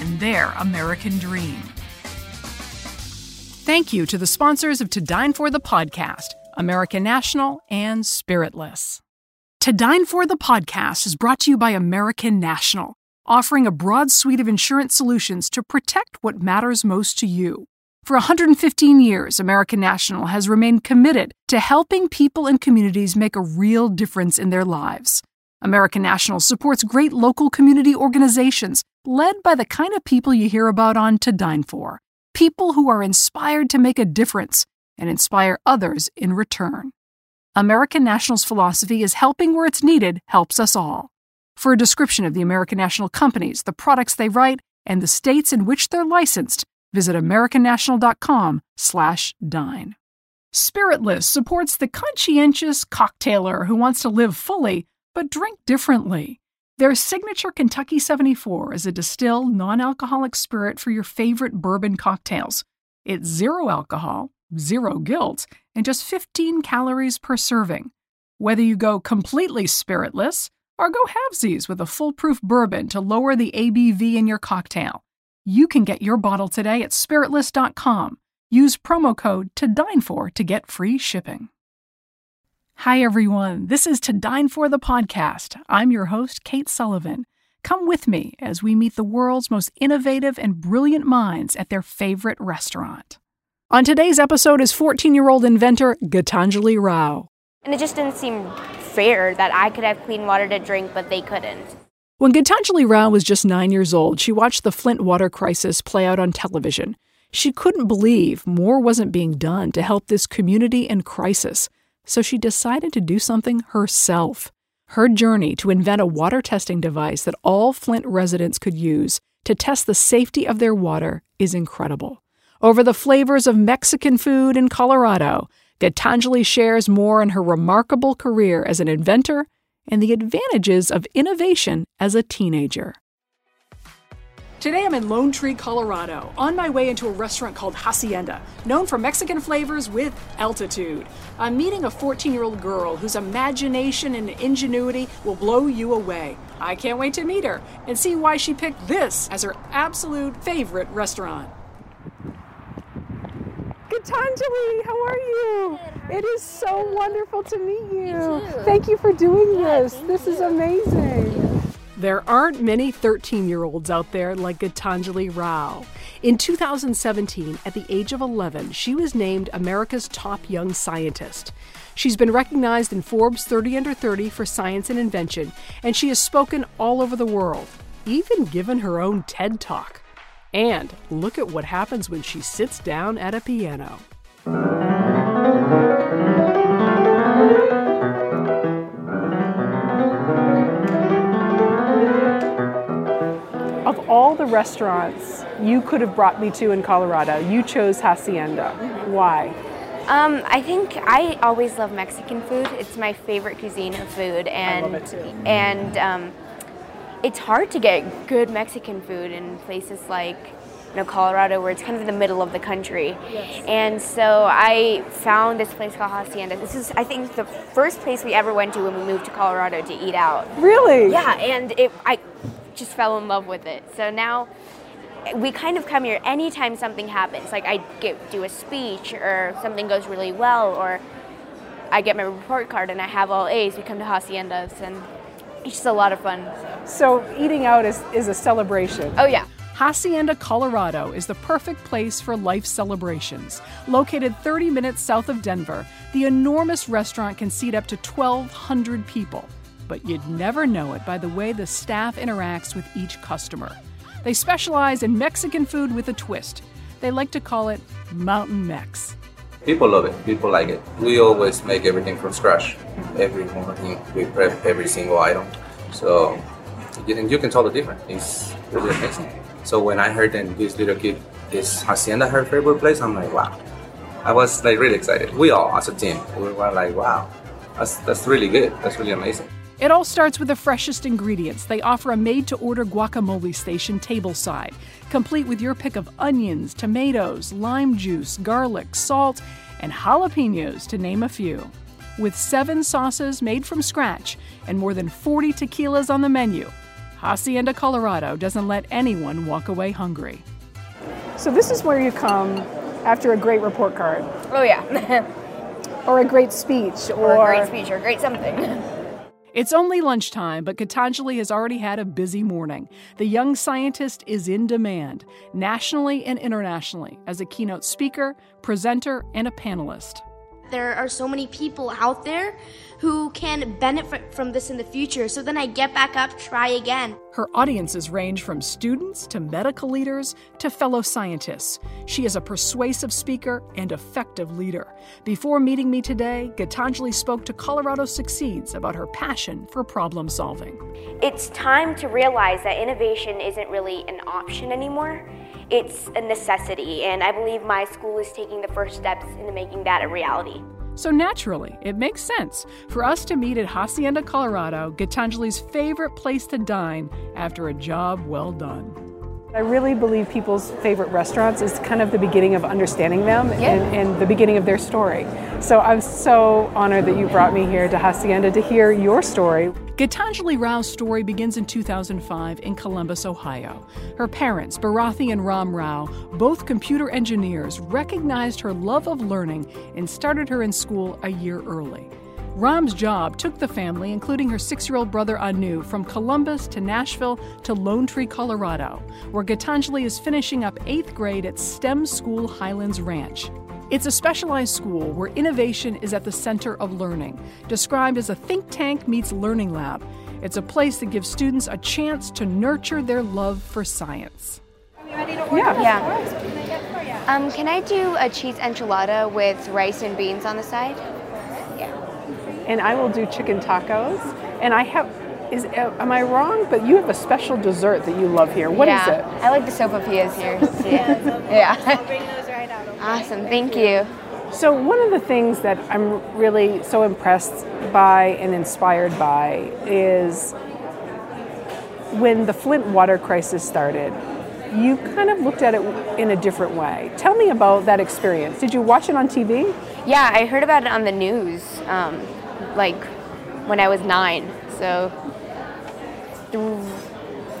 and their American dream. Thank you to the sponsors of To Dine For the podcast, American National and Spiritless. To Dine For the podcast is brought to you by American National, offering a broad suite of insurance solutions to protect what matters most to you. For 115 years, American National has remained committed to helping people and communities make a real difference in their lives. American National supports great local community organizations led by the kind of people you hear about on To Dine For people who are inspired to make a difference and inspire others in return. American National's philosophy is helping where it's needed helps us all. For a description of the American National companies, the products they write, and the states in which they're licensed, visit americannational.com/dine. Spiritless supports the conscientious cocktailer who wants to live fully but drink differently. Their signature Kentucky 74 is a distilled, non alcoholic spirit for your favorite bourbon cocktails. It's zero alcohol, zero guilt, and just 15 calories per serving. Whether you go completely spiritless or go halvesies with a foolproof bourbon to lower the ABV in your cocktail, you can get your bottle today at spiritless.com. Use promo code to dine for to get free shipping. Hi, everyone. This is To Dine For the podcast. I'm your host, Kate Sullivan. Come with me as we meet the world's most innovative and brilliant minds at their favorite restaurant. On today's episode is 14 year old inventor Gitanjali Rao. And it just didn't seem fair that I could have clean water to drink, but they couldn't. When Gitanjali Rao was just nine years old, she watched the Flint water crisis play out on television. She couldn't believe more wasn't being done to help this community in crisis so she decided to do something herself. Her journey to invent a water testing device that all Flint residents could use to test the safety of their water is incredible. Over the flavors of Mexican food in Colorado, Gitanjali shares more in her remarkable career as an inventor and the advantages of innovation as a teenager. Today I'm in Lone Tree, Colorado, on my way into a restaurant called Hacienda, known for Mexican flavors with altitude. I'm meeting a 14 year old girl whose imagination and ingenuity will blow you away. I can't wait to meet her and see why she picked this as her absolute favorite restaurant. Gitanjali, how are you? It is so wonderful to meet you. Thank you for doing this. This is amazing. There aren't many 13 year olds out there like Gitanjali Rao. In 2017, at the age of 11, she was named America's top young scientist. She's been recognized in Forbes 30 Under 30 for science and invention, and she has spoken all over the world, even given her own TED Talk. And look at what happens when she sits down at a piano. Restaurants you could have brought me to in Colorado, you chose Hacienda. Why? Um, I think I always love Mexican food. It's my favorite cuisine of food, and and um, it's hard to get good Mexican food in places like you know Colorado, where it's kind of in the middle of the country. Yes. And so I found this place called Hacienda. This is I think the first place we ever went to when we moved to Colorado to eat out. Really? Yeah, and it I just fell in love with it. So now we kind of come here anytime something happens. Like I get do a speech or something goes really well or I get my report card and I have all A's. We come to haciendas and it's just a lot of fun. So eating out is, is a celebration. Oh yeah. Hacienda, Colorado is the perfect place for life celebrations. Located 30 minutes south of Denver, the enormous restaurant can seat up to 1,200 people. But you'd never know it by the way the staff interacts with each customer. They specialize in Mexican food with a twist. They like to call it Mountain Mex. People love it. People like it. We always make everything from scratch. Every morning we prep every single item. So and you can tell the difference. It's really amazing. So when I heard that this little kid is Hacienda her favorite place, I'm like, wow. I was like really excited. We all, as a team, we were like, wow, that's that's really good. That's really amazing. It all starts with the freshest ingredients. They offer a made to order guacamole station tableside, complete with your pick of onions, tomatoes, lime juice, garlic, salt, and jalapenos, to name a few. With seven sauces made from scratch and more than 40 tequilas on the menu, Hacienda Colorado doesn't let anyone walk away hungry. So, this is where you come after a great report card. Oh, yeah. or a great speech, or, or a great speech, or a great something. It's only lunchtime, but Gitanjali has already had a busy morning. The young scientist is in demand, nationally and internationally, as a keynote speaker, presenter, and a panelist. There are so many people out there who can benefit from this in the future. So then I get back up, try again. Her audiences range from students to medical leaders to fellow scientists. She is a persuasive speaker and effective leader. Before meeting me today, Gitanjali spoke to Colorado Succeeds about her passion for problem solving. It's time to realize that innovation isn't really an option anymore it's a necessity, and I believe my school is taking the first steps into making that a reality. So naturally, it makes sense for us to meet at Hacienda, Colorado, Gitanjali's favorite place to dine after a job well done. I really believe people's favorite restaurants is kind of the beginning of understanding them yeah. and, and, the beginning of their story. So I'm so honored that you brought me here to Hacienda to hear your story. Gitanjali Rao's story begins in 2005 in Columbus, Ohio. Her parents, Bharathi and Ram Rao, both computer engineers, recognized her love of learning and started her in school a year early. Ram's job took the family, including her six year old brother Anu, from Columbus to Nashville to Lone Tree, Colorado, where Gitanjali is finishing up eighth grade at STEM School Highlands Ranch. It's a specialized school where innovation is at the center of learning, described as a think tank meets learning lab. It's a place that gives students a chance to nurture their love for science. Yeah. yeah. Um, can I do a cheese enchilada with rice and beans on the side? And I will do chicken tacos. And I have, is am I wrong? But you have a special dessert that you love here. What yeah, is it? I like the sopapillas here. yeah. yeah. Awesome. Thank you. So one of the things that I'm really so impressed by and inspired by is when the Flint water crisis started. You kind of looked at it in a different way. Tell me about that experience. Did you watch it on TV? Yeah, I heard about it on the news. Um, like when I was nine, so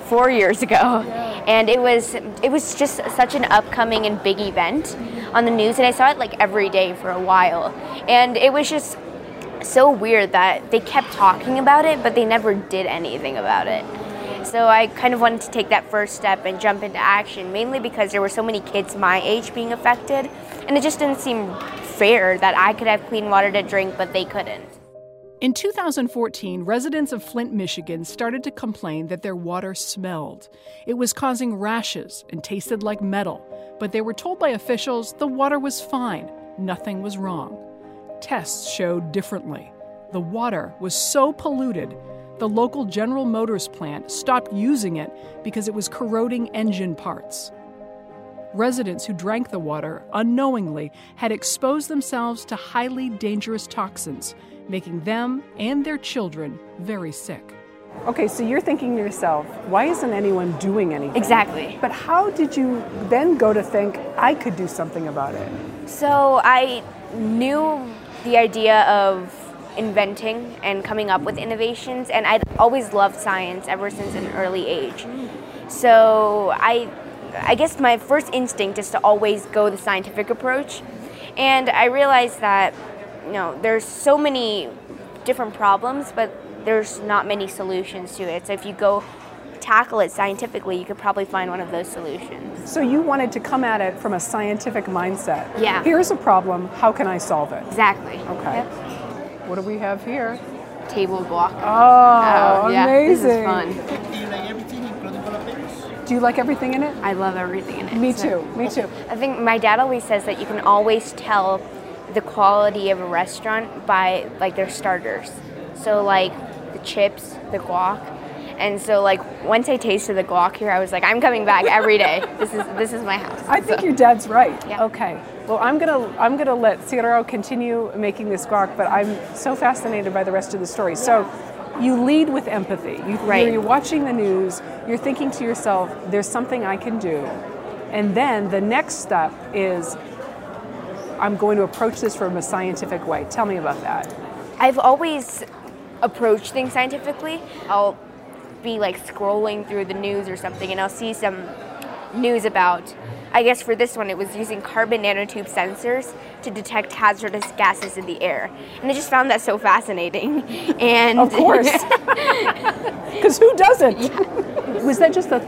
four years ago, and it was it was just such an upcoming and big event on the news, and I saw it like every day for a while, and it was just so weird that they kept talking about it, but they never did anything about it. So I kind of wanted to take that first step and jump into action, mainly because there were so many kids my age being affected, and it just didn't seem fair that I could have clean water to drink, but they couldn't. In 2014, residents of Flint, Michigan started to complain that their water smelled. It was causing rashes and tasted like metal, but they were told by officials the water was fine, nothing was wrong. Tests showed differently. The water was so polluted, the local General Motors plant stopped using it because it was corroding engine parts. Residents who drank the water unknowingly had exposed themselves to highly dangerous toxins making them and their children very sick. Okay, so you're thinking to yourself, why isn't anyone doing anything? Exactly. But how did you then go to think, I could do something about it? So I knew the idea of inventing and coming up with innovations, and I'd always loved science ever since an early age. So I, I guess my first instinct is to always go the scientific approach, and I realized that you know, there's so many different problems, but there's not many solutions to it. So if you go tackle it scientifically, you could probably find one of those solutions. So you wanted to come at it from a scientific mindset. Yeah. Here's a problem, how can I solve it? Exactly. Okay. Yep. What do we have here? Table guac. Oh, oh yeah, amazing. This is fun. Do you like everything, including jalapenos? Do you like everything in it? I love everything in it. Me so. too, me too. I think my dad always says that you can always tell the quality of a restaurant by like their starters. So like the chips, the guac, And so like once I tasted the guac here, I was like, I'm coming back every day. this is this is my house. I think So- your dad's right. Yeah. Okay. Well, I'm gonna I'm gonna let Ciro continue making this guac, but I'm so fascinated by the rest of the story. So, you lead with empathy. You, Right. You're watching the news. You're thinking to yourself, "There's something I can do," and then the next step is, "I'm going to approach this from a scientific way." Tell me about that. I've always approached things scientifically. I'll be like scrolling through the news or something and I'll see some news about I guess for this one it was using carbon nanotube sensors to detect hazardous gases in the air. And I just found that so fascinating. And Of course. Because who doesn't? Was that just a,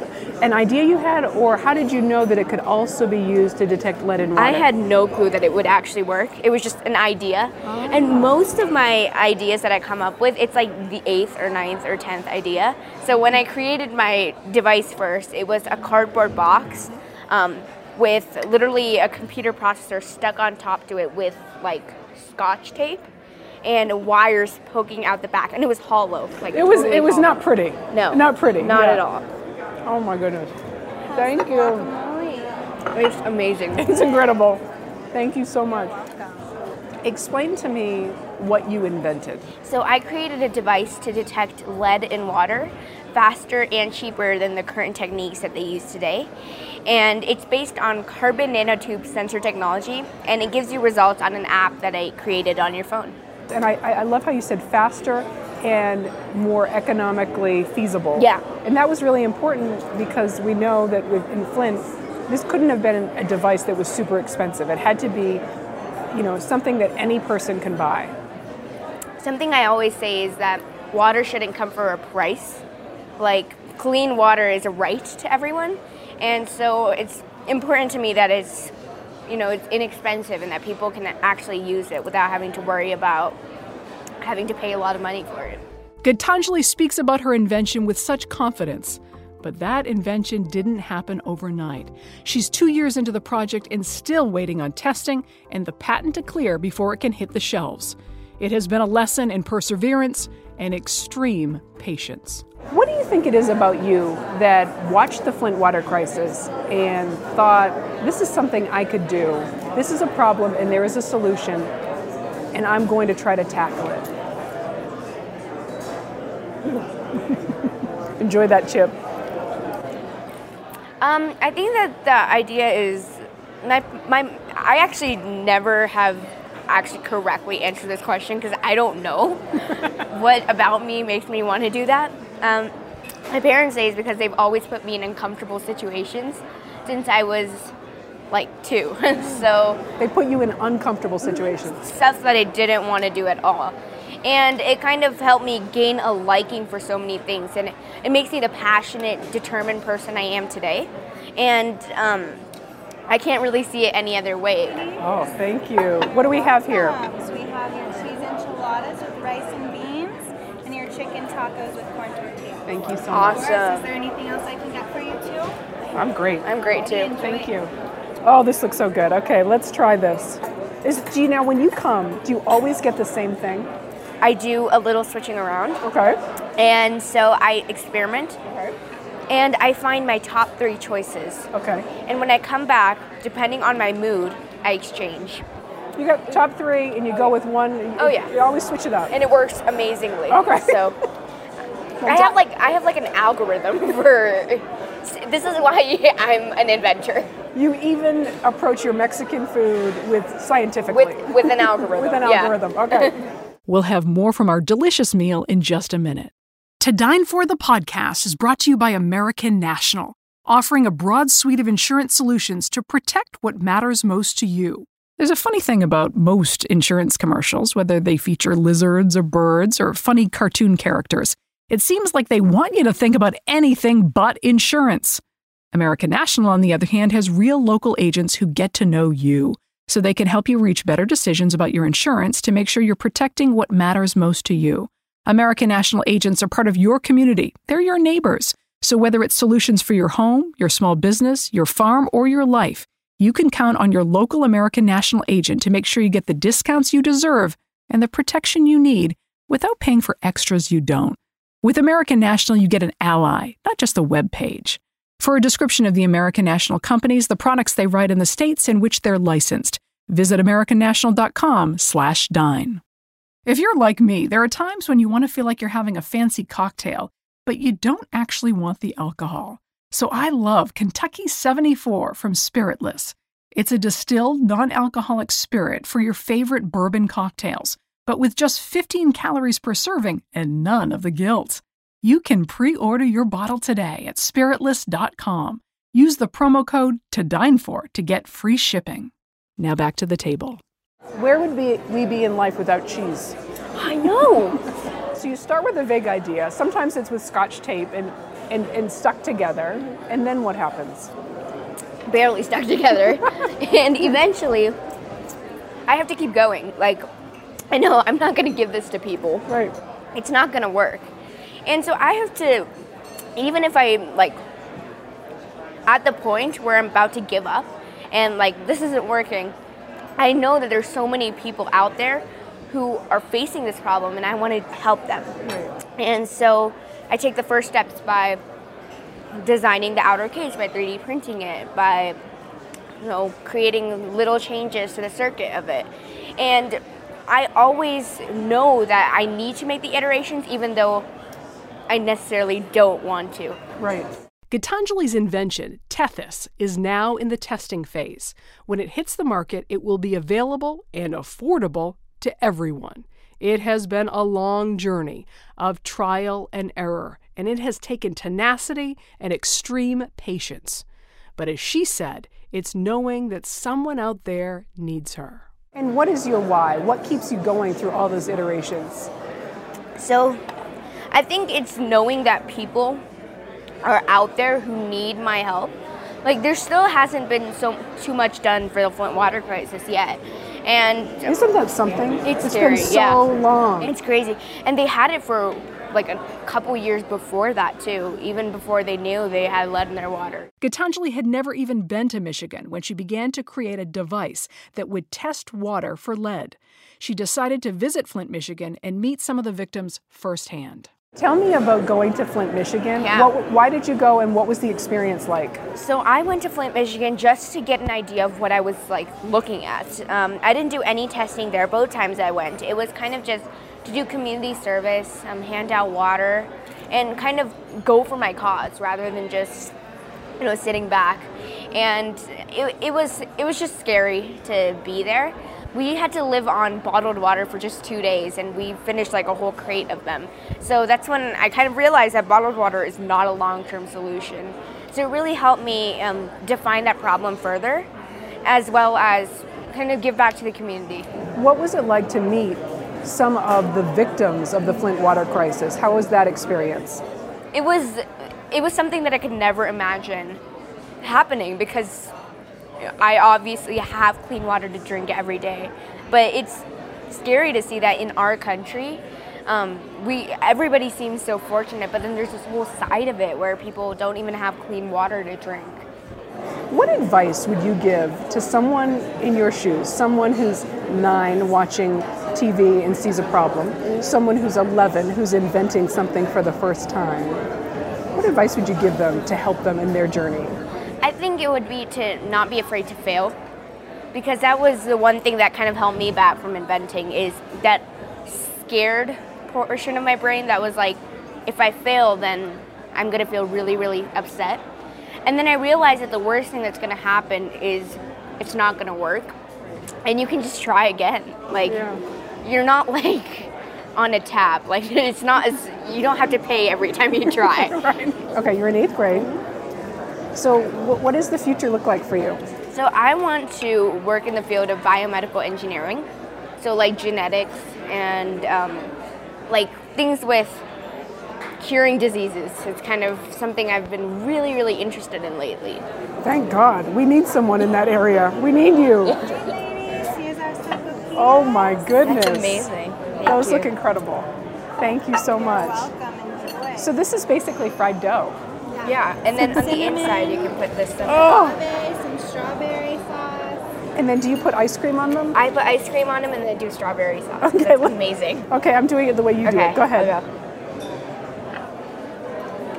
an idea you had, or how did you know that it could also be used to detect lead in water? I had no clue that it would actually work. It was just an idea. And ah. most of my ideas that I come up with, it's like the eighth or ninth or tenth idea. So when I created my device first, it was a cardboard box um, with literally a computer processor stuck on top to it with like scotch tape and wires poking out the back. And it was hollow. Like It was totally it was hollow. not pretty. No. Not pretty. Not yeah. at all. Oh my goodness. Thank you. It's amazing. It's incredible. Thank you so much. Explain to me what you invented. So I created a device to detect lead in water faster and cheaper than the current techniques that they use today. And it's based on carbon nanotube sensor technology and it gives you results on an app that I created on your phone. And I, I love how you said faster and more economically feasible. Yeah. And that was really important because we know that with, in Flint, this couldn't have been a device that was super expensive. It had to be, you know, something that any person can buy. Something I always say is that water shouldn't come for a price. Like clean water is a right to everyone. And so it's important to me that it's you know, it's inexpensive and that people can actually use it without having to worry about having to pay a lot of money for it. Gitanjali speaks about her invention with such confidence. But that invention didn't happen overnight. She's two years into the project and still waiting on testing and the patent to clear before it can hit the shelves. It has been a lesson in perseverance and extreme patience. What do you think it is about you that watched the Flint water crisis and thought, this is something I could do? This is a problem and there is a solution, and I'm going to try to tackle it? Enjoy that chip. Um, I think that the idea is my, my I actually never have actually correctly answered this question because I don't know what about me makes me want to do that. Um, my parents say it's because they've always put me in uncomfortable situations since I was like two. so They put you in uncomfortable situations. stuff that I didn't want to do at all. And it kind of helped me gain a liking for so many things. And it, it makes me the passionate, determined person I am today. And um, I can't really see it any other way. Oh, thank you. What do we have here? We have your cheese enchiladas with rice and beans, and your chicken tacos with corn tortillas. Thank you so Awesome. much. Is there anything else I can get for you too? I'm great. I'm great too. Thank you. Oh, this looks so good. Okay, let's try this. Is, do you now, when you come, do you always get the same thing? I do a little switching around. Okay. And so I experiment. Okay. And I find my top three choices. Okay. And when I come back, depending on my mood, I exchange. You got top three, and you go with one. you- Oh, yeah. You always switch it up. and it works amazingly. Okay. So I have like I have like an algorithm for this is why I'm an inventor You even approach your Mexican food with scientifically. with with an algorithm. With an yeah. algorithm. Okay. We'll have more from our delicious meal in just a minute. To Dine For the podcast is brought to you by American National, offering a broad suite of insurance solutions to protect what matters most to you. There's a funny thing about most insurance commercials, whether they feature lizards or birds or funny cartoon characters. It seems like they want you to think about anything but insurance. American National, on the other hand, has real local agents who get to know you, so they can help you reach better decisions about your insurance to make sure you're protecting what matters most to you. American National agents are part of your community, they're your neighbors. So whether it's solutions for your home, your small business, your farm, or your life, you can count on your local American National agent to make sure you get the discounts you deserve and the protection you need without paying for extras you don't. With American National, you get an ally, not just a web page. For a description of the American National companies, the products they write, and the states in which they're licensed, visit americannational.com/dine. If you're like me, there are times when you want to feel like you're having a fancy cocktail, but you don't actually want the alcohol. So I love Kentucky 74 from Spiritless. It's a distilled, non alcoholic spirit for your favorite bourbon cocktails, but with just 15 calories per serving and none of the guilt. You can pre order your bottle today at spiritless.com. Use the promo code to dine for to get free shipping. Now back to the table. Where would be, we be in life without cheese? I know. So you start with a vague idea. Sometimes it's with scotch tape and, and, and stuck together. And then what happens? Barely stuck together. and eventually, I have to keep going. Like, I know I'm not going to give this to people. Right. It's not going to work. And so I have to, even if I like, at the point where I'm about to give up and like, this isn't working, I know that there's so many people out there who are facing this problem and I want to help them. And so I take the first steps by designing the outer cage, by 3D printing it, by you know, creating little changes to the circuit of it. And I always know that I need to make the iterations even though I necessarily don't want to. Right. Gitanjali's invention, Tethys, is now in the testing phase. When it hits the market, it will be available and affordable to everyone. It has been a long journey of trial and error, and it has taken tenacity and extreme patience. But as she said, it's knowing that someone out there needs her. And what is your why? What keeps you going through all those iterations? So I think it's knowing that people are out there who need my help. Like there still hasn't been so too much done for the Flint water crisis yet. And Isn't that something? It's it's scary, been so yeah. long. It's crazy. And they had it for like a couple years before that too, even before they knew they had lead in their water. Gitanjali had never even been to Michigan when she began to create a device that would test water for lead. She decided to visit Flint, Michigan and meet some of the victims firsthand. Tell me about going to Flint, Michigan. Yeah. What, why did you go and what was the experience like? So I went to Flint, Michigan just to get an idea of what I was like looking at. Um, I didn't do any testing there both times I went. It was kind of just to do community service, um, hand out water, and kind of go for my cause rather than just you know sitting back. And it, it was it was just scary to be there. We had to live on bottled water for just two days, and we finished like a whole crate of them. So that's when I kind of realized that bottled water is not a long-term solution. So it really helped me um, define that problem further, as well as kind of give back to the community. What was it like to meet some of the victims of the Flint water crisis? How was that experience? It was it was something that I could never imagine happening because I obviously have clean water to drink every day, but it's scary to see that in our country. Um, we everybody seems so fortunate, but then there's this whole side of it where people don't even have clean water to drink. What advice would you give to someone in your shoes, someone who's nine watching TV and sees a problem, someone who's 11 who's inventing something for the first time? What advice would you give them to help them in their journey? I think it would be to not be afraid to fail, because that was the one thing that kind of held me back from inventing is that scared portion of my brain that was like, if I fail, then I'm gonna feel really, really upset. And then I realized that the worst thing that's gonna happen is it's not gonna work, and you can just try again. Like, you're not like on a tab. Like, it's not as you don't have to pay every time you try. Okay, you're in eighth grade. So, what does the future look like for you? So I want to work in the field of biomedical engineering, so like genetics and um, like things with curing diseases. It's kind of something I've been really, really interested in lately. Thank God. We need someone in that area. We need you. Here's our stuff of Oh my goodness. That's amazing. Thank Those you. look incredible. Thank you so much. welcome. Enjoy. So, this is basically fried dough. Yeah, and then on the inside you can put this stuff. Oh! Some strawberry sauce. And then do you put ice cream on them? I put ice cream on them and then do strawberry sauce. Okay, That's amazing. Okay, I'm doing it the way you do Okay, it. Go ahead. I'll.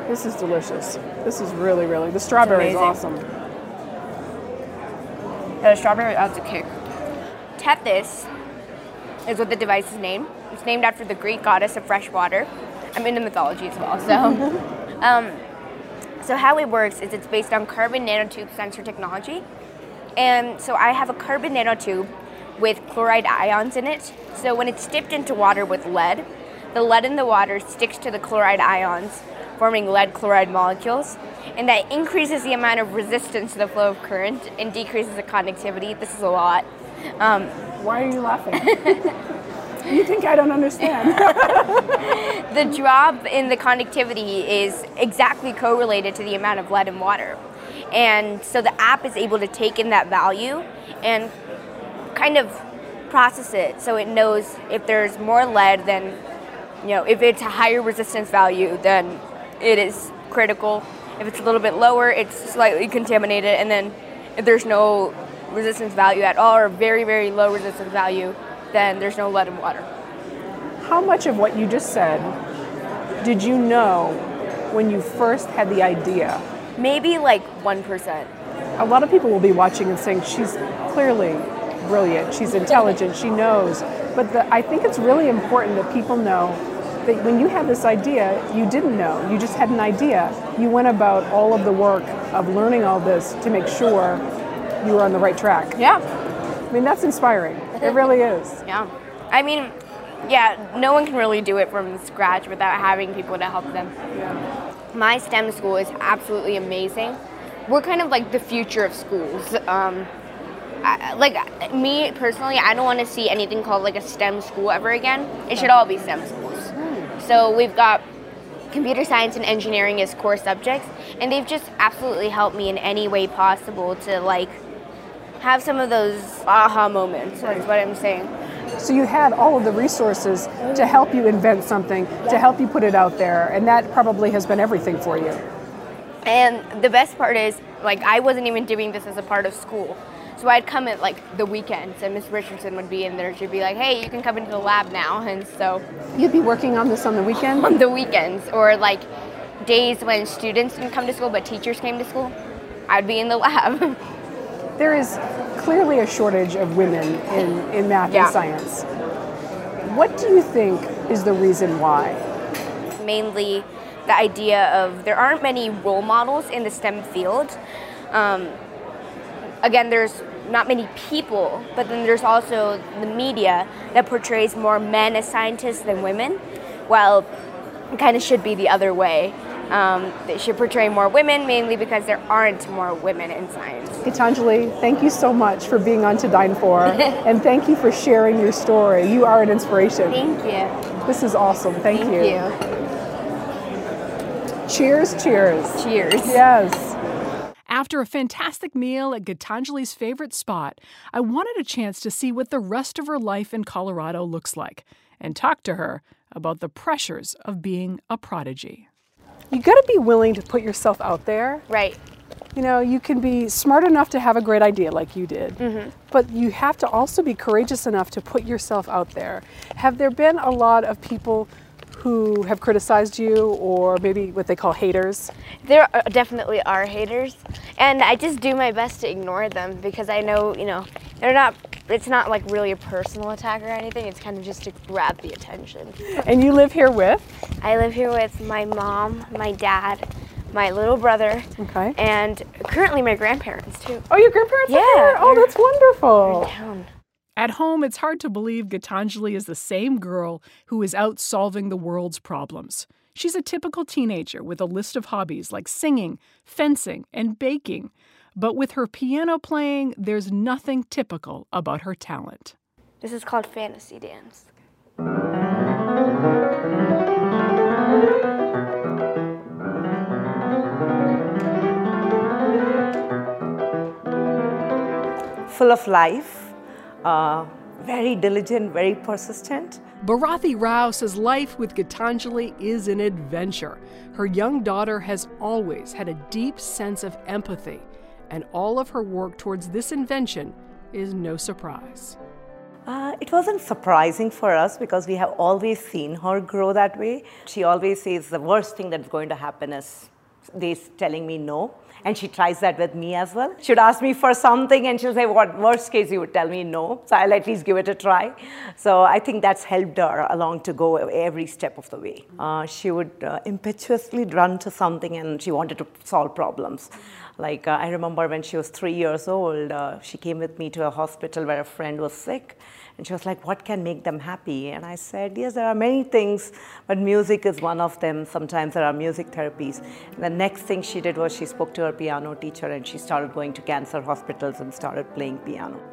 This is delicious. This is really, really. The strawberry is amazing. awesome. The strawberry adds a kick. Tethys is what the device is named. It's named after the Greek goddess of fresh water. I'm into mythology as well, so. um, so how it works is it's based on carbon nanotube sensor technology. And so I have a carbon nanotube with chloride ions in it. So when it's dipped into water with lead, the lead in the water sticks to the chloride ions, forming lead chloride molecules. And that increases the amount of resistance to the flow of current and decreases the conductivity. This is a lot. Um, Why are you laughing? you think I don't understand? the drop in the conductivity is exactly correlated to the amount of lead in water. And so the app is able to take in that value and kind of process it so it knows if there's more lead then you know if it's a higher resistance value then it is critical if it's a little bit lower it's slightly contaminated and then if there's no resistance value at all or very very low resistance value then there's no lead in water How much of what you just said did you know when you first had the idea? maybe like 1% A lot of people will be watching and saying she's clearly brilliant, she's intelligent, she knows. But the, I think it's really important that people know that when you had this idea, you didn't know. You just had an idea. You went about all of the work of learning all this to make sure you were on the right track. yeah I mean, that's inspiring. It really is. Yeah. I mean, yeah, no one can really do it from scratch without having people to help them. My STEM school is absolutely amazing. We're kind of like the future of schools. Um, I, like me personally, I don't want to see anything called like a STEM school ever again. It should all be STEM schools. So we've got computer science and engineering as core subjects, and they've just absolutely helped me in any way possible to like have some of those aha moments. Is what I'm saying. So you had all of the resources to help you invent something, to help you put it out there, and that probably has been everything for you. And the best part is, like, I wasn't even doing this as a part of school. So I'd come at like the weekends, and Miss Richardson would be in there. She'd be like, "Hey, you can come into the lab now." And so You'd be working on this on the weekends. on the weekends, or like days when students didn't come to school but teachers came to school, I'd be in the lab. There is clearly a shortage of women in, in math Yeah. and science. What do you think is the reason why? Mainly, the idea of there aren't many role models in the STEM field. Um, again, there's not many people, but then there's also the media that portrays more men as scientists than women. Well, it kind of should be the other way. Um, they should portray more women, mainly because there aren't more women in science. Gitanjali, thank you so much for being on To Dine For, and thank you for sharing your story. You are an inspiration. Thank you. This is awesome. Thank, Thank you. Cheers, cheers. Cheers. Yes. After a fantastic meal at Gitanjali's favorite spot, I wanted a chance to see what the rest of her life in Colorado looks like and talk to her about the pressures of being a prodigy. You got to be willing to put yourself out there. Right. You know, you can be smart enough to have a great idea like you did, mm-hmm. but you have to also be courageous enough to put yourself out there. Have there been a lot of people who have criticized you or maybe what they call haters? There are, definitely are haters, and I just do my best to ignore them because I know, you know, they're not. It's not like really a personal attack or anything. It's kind of just to grab the attention. And you live here with? I live here with my mom, my dad, my little brother, Okay. and currently my grandparents too. Oh, your grandparents Yeah, are here? Oh, that's wonderful. Town. At home, it's hard to believe Gitanjali is the same girl who is out solving the world's problems. She's a typical teenager with a list of hobbies like singing, fencing, and baking. But with her piano playing, there's nothing typical about her talent. This is called fantasy dance. full of life, uh, very diligent, very persistent. Bharathi Rao says life with Gitanjali is an adventure. Her young daughter has always had a deep sense of empathy, and all of her work towards this invention is no surprise. Uh, it wasn't surprising for us because we have always seen her grow that way. She always says the worst thing that's going to happen is they telling me no. And she tries that with me as well. She would ask me for something and she'll say, What worst case you would tell me no. So I'll at least give it a try. So I think that's helped her along to go every step of the way. Uh, she would uh, impetuously run to something and she wanted to solve problems. Like uh, I remember when she was three years old, uh, she came with me to a hospital where a friend was sick. And she was like, What can make them happy? And I said, Yes, there are many things, but music is one of them. Sometimes there are music therapies. And the next thing she did was she spoke to her piano teacher and she started going to cancer hospitals and started playing piano.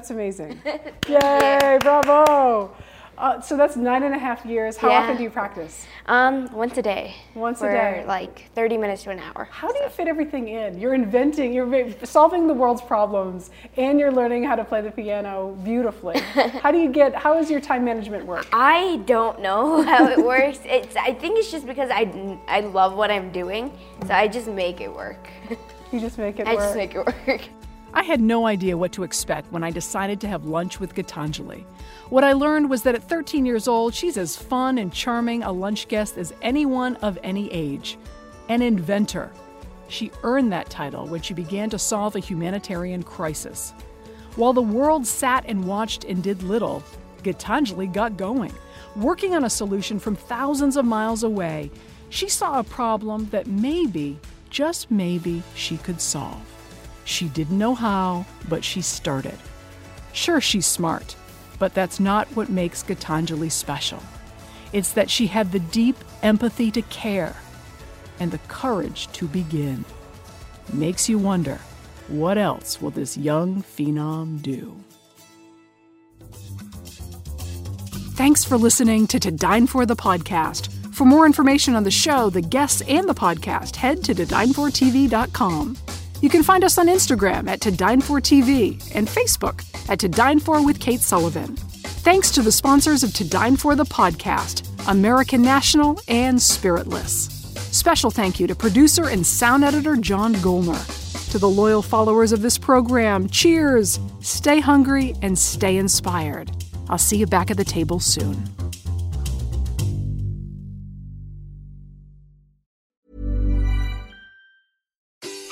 That's amazing. Yay, bravo. Uh, so that's nine and a half years. How Yeah. often do you practice? Um, once a day. Once a day. Like 30 minutes to an hour. How do you fit everything in? You're inventing, you're solving the world's problems, and you're learning how to play the piano beautifully. how do you get, how does your time management work? I don't know how it works. It's I think it's just because I, I love what I'm doing, so I just make it work. You just make it I work. just make it work. I had no idea what to expect when I decided to have lunch with Gitanjali. What I learned was that at 13 years old, she's as fun and charming a lunch guest as anyone of any age. An inventor. She earned that title when she began to solve a humanitarian crisis. While the world sat and watched and did little, Gitanjali got going. Working on a solution from thousands of miles away, she saw a problem that maybe, just maybe, she could solve. She didn't know how, but she started. Sure, she's smart, but that's not what makes Gitanjali special. It's that she had the deep empathy to care and the courage to begin. Makes you wonder what else will this young phenom do? Thanks for listening to To Dine For the podcast. For more information on the show, the guests, and the podcast, head to todinefortv.com. You can find us on Instagram at To Dine For TV and Facebook at To Dine For with Kate Sullivan. Thanks to the sponsors of To Dine For the podcast, American National and Spiritless. Special thank you to producer and sound editor John Golner. To the loyal followers of this program, cheers! Stay hungry and stay inspired. I'll see you back at the table soon.